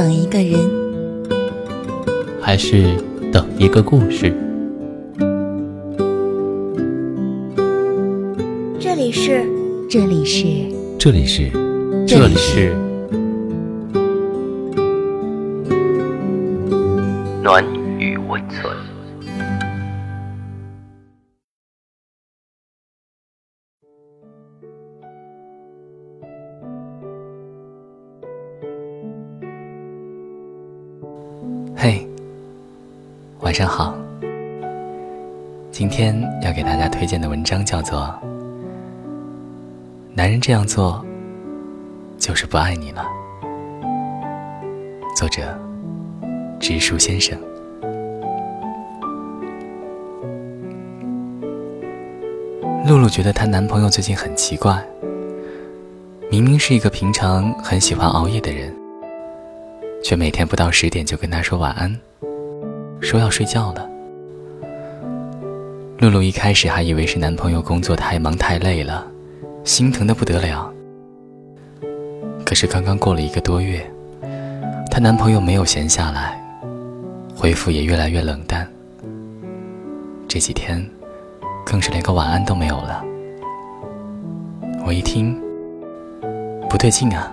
等一个人，还是等一个故事？这里是，这里是，这里是，这里是暖与温存。晚上好。今天要给大家推荐的文章叫做《男人这样做就是不爱你了》，作者直树先生。露露觉得她男朋友最近很奇怪，明明是一个平常很喜欢熬夜的人。却每天不到十点就跟他说晚安，说要睡觉了。露露一开始还以为是男朋友工作太忙太累了，心疼的不得了。可是刚刚过了一个多月，她男朋友没有闲下来，回复也越来越冷淡。这几天，更是连个晚安都没有了。我一听，不对劲啊！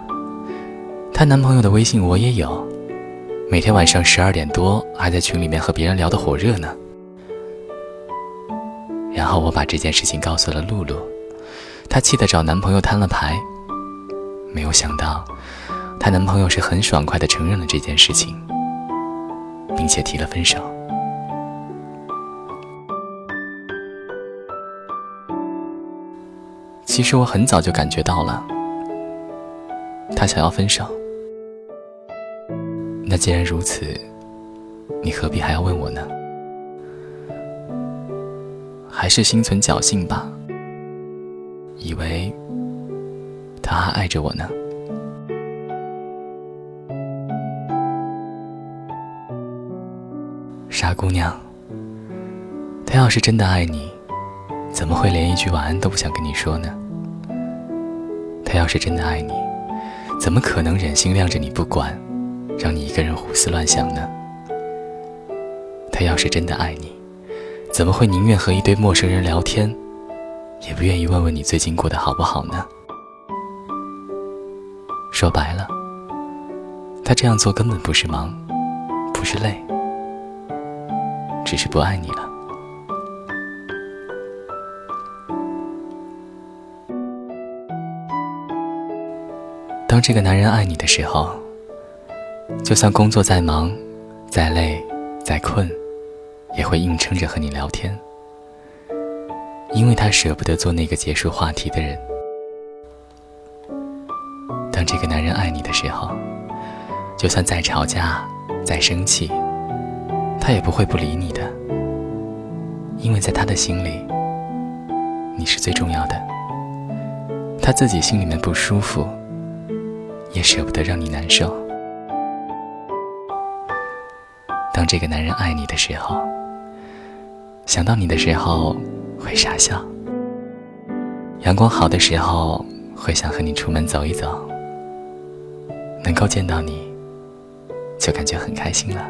她男朋友的微信我也有，每天晚上十二点多还在群里面和别人聊得火热呢。然后我把这件事情告诉了露露，她气得找男朋友摊了牌。没有想到，她男朋友是很爽快的承认了这件事情，并且提了分手。其实我很早就感觉到了，他想要分手。那既然如此，你何必还要问我呢？还是心存侥幸吧，以为他还爱着我呢。傻姑娘，他要是真的爱你，怎么会连一句晚安都不想跟你说呢？他要是真的爱你，怎么可能忍心晾着你不管？让你一个人胡思乱想呢？他要是真的爱你，怎么会宁愿和一堆陌生人聊天，也不愿意问问你最近过得好不好呢？说白了，他这样做根本不是忙，不是累，只是不爱你了。当这个男人爱你的时候，就算工作再忙、再累、再困，也会硬撑着和你聊天，因为他舍不得做那个结束话题的人。当这个男人爱你的时候，就算再吵架、再生气，他也不会不理你的，因为在他的心里，你是最重要的。他自己心里面不舒服，也舍不得让你难受。这个男人爱你的时候，想到你的时候会傻笑；阳光好的时候会想和你出门走一走；能够见到你，就感觉很开心了。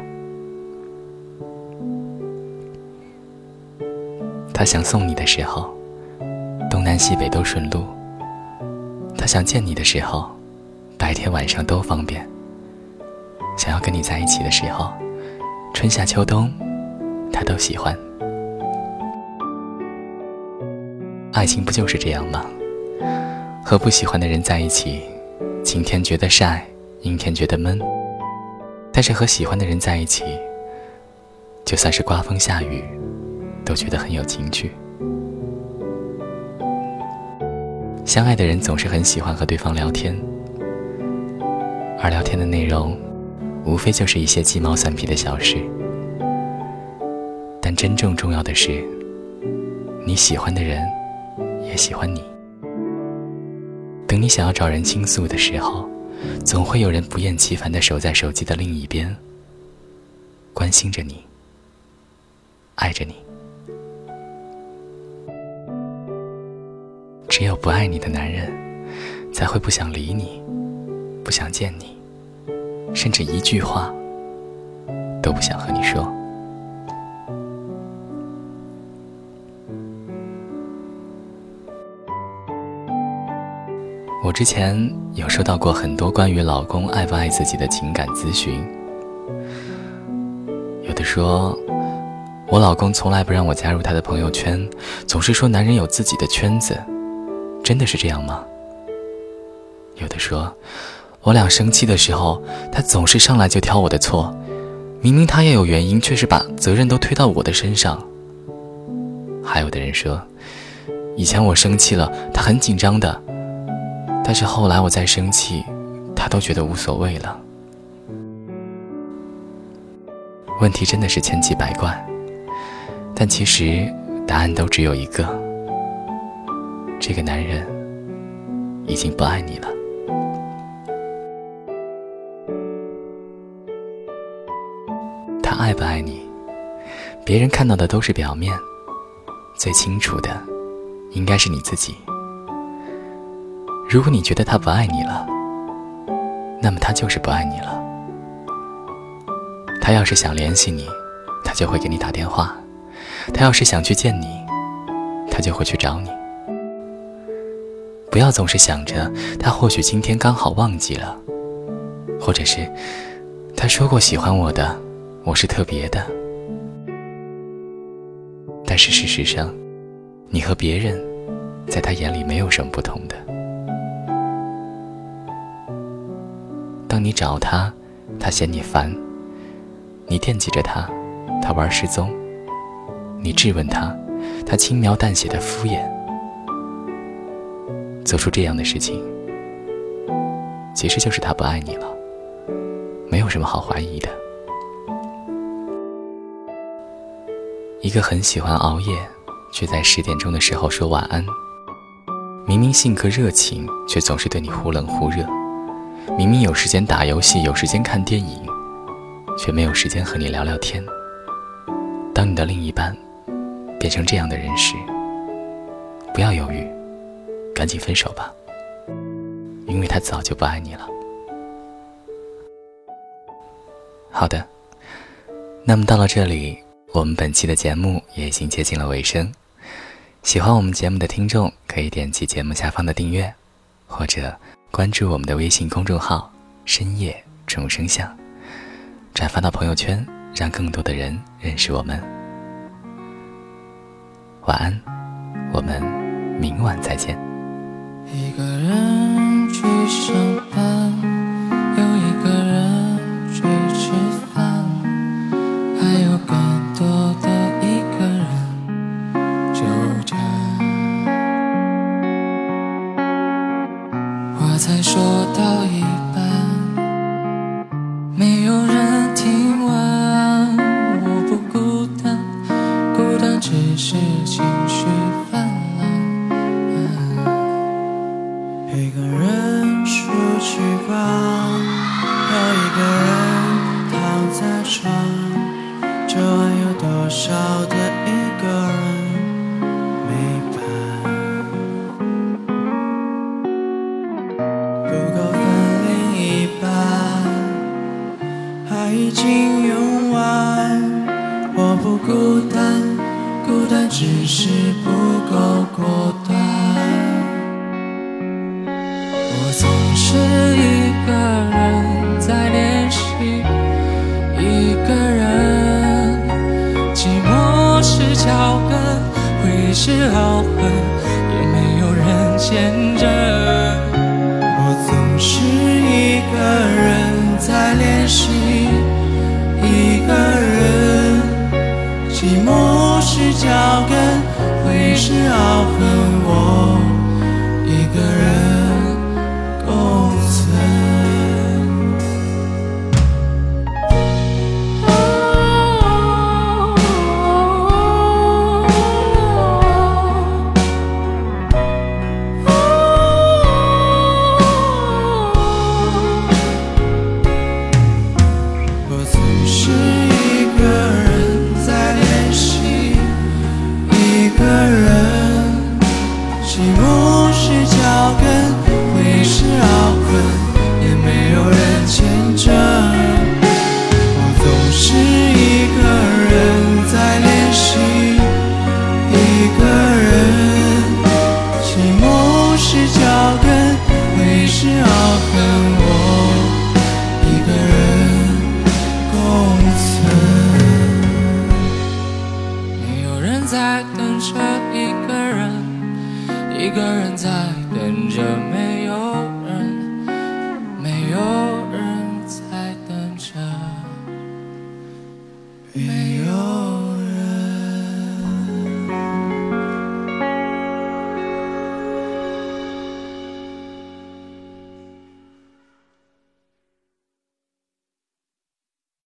他想送你的时候，东南西北都顺路；他想见你的时候，白天晚上都方便；想要跟你在一起的时候。春夏秋冬，他都喜欢。爱情不就是这样吗？和不喜欢的人在一起，晴天觉得晒，阴天觉得闷；但是和喜欢的人在一起，就算是刮风下雨，都觉得很有情趣。相爱的人总是很喜欢和对方聊天，而聊天的内容。无非就是一些鸡毛蒜皮的小事，真正重要的是，你喜欢的人也喜欢你。等你想要找人倾诉的时候，总会有人不厌其烦的守在手机的另一边，关心着你，爱着你。只有不爱你的男人，才会不想理你，不想见你。甚至一句话都不想和你说。之前有收到过很多关于老公爱不爱自己的情感咨询，有的说，我老公从来不让我加入他的朋友圈，总是说男人有自己的圈子，真的是这样吗？有的说，我俩生气的时候，他总是上来就挑我的错，明明他也有原因，却是把责任都推到我的身上。还有的人说，以前我生气了，他很紧张的。但是后来我再生气，他都觉得无所谓了。问题真的是千奇百怪，但其实答案都只有一个：这个男人已经不爱你了。他爱不爱你，别人看到的都是表面，最清楚的应该是你自己。如果你觉得他不爱你了，那么他就是不爱你了。他要是想联系你，他就会给你打电话；他要是想去见你，他就会去找你。不要总是想着他或许今天刚好忘记了，或者是他说过喜欢我的，我是特别的。但是事实上，你和别人在他眼里没有什么不同的。当你找他，他嫌你烦；你惦记着他，他玩失踪；你质问他，他轻描淡写的敷衍。做出这样的事情，其实就是他不爱你了，没有什么好怀疑的。一个很喜欢熬夜，却在十点钟的时候说晚安；明明性格热情，却总是对你忽冷忽热。明明有时间打游戏，有时间看电影，却没有时间和你聊聊天。当你的另一半变成这样的人时，不要犹豫，赶紧分手吧，因为他早就不爱你了。好的，那么到了这里，我们本期的节目也已经接近了尾声。喜欢我们节目的听众，可以点击节目下方的订阅，或者。关注我们的微信公众号“深夜重生相”，转发到朋友圈，让更多的人认识我们。晚安，我们明晚再见。一个人去上班，出去逛，有一个人躺在床，这晚有多少的一个人没伴？不够分另一半，爱？已经用完，我不孤单，孤单只是不够是懊恨，也没有人见证。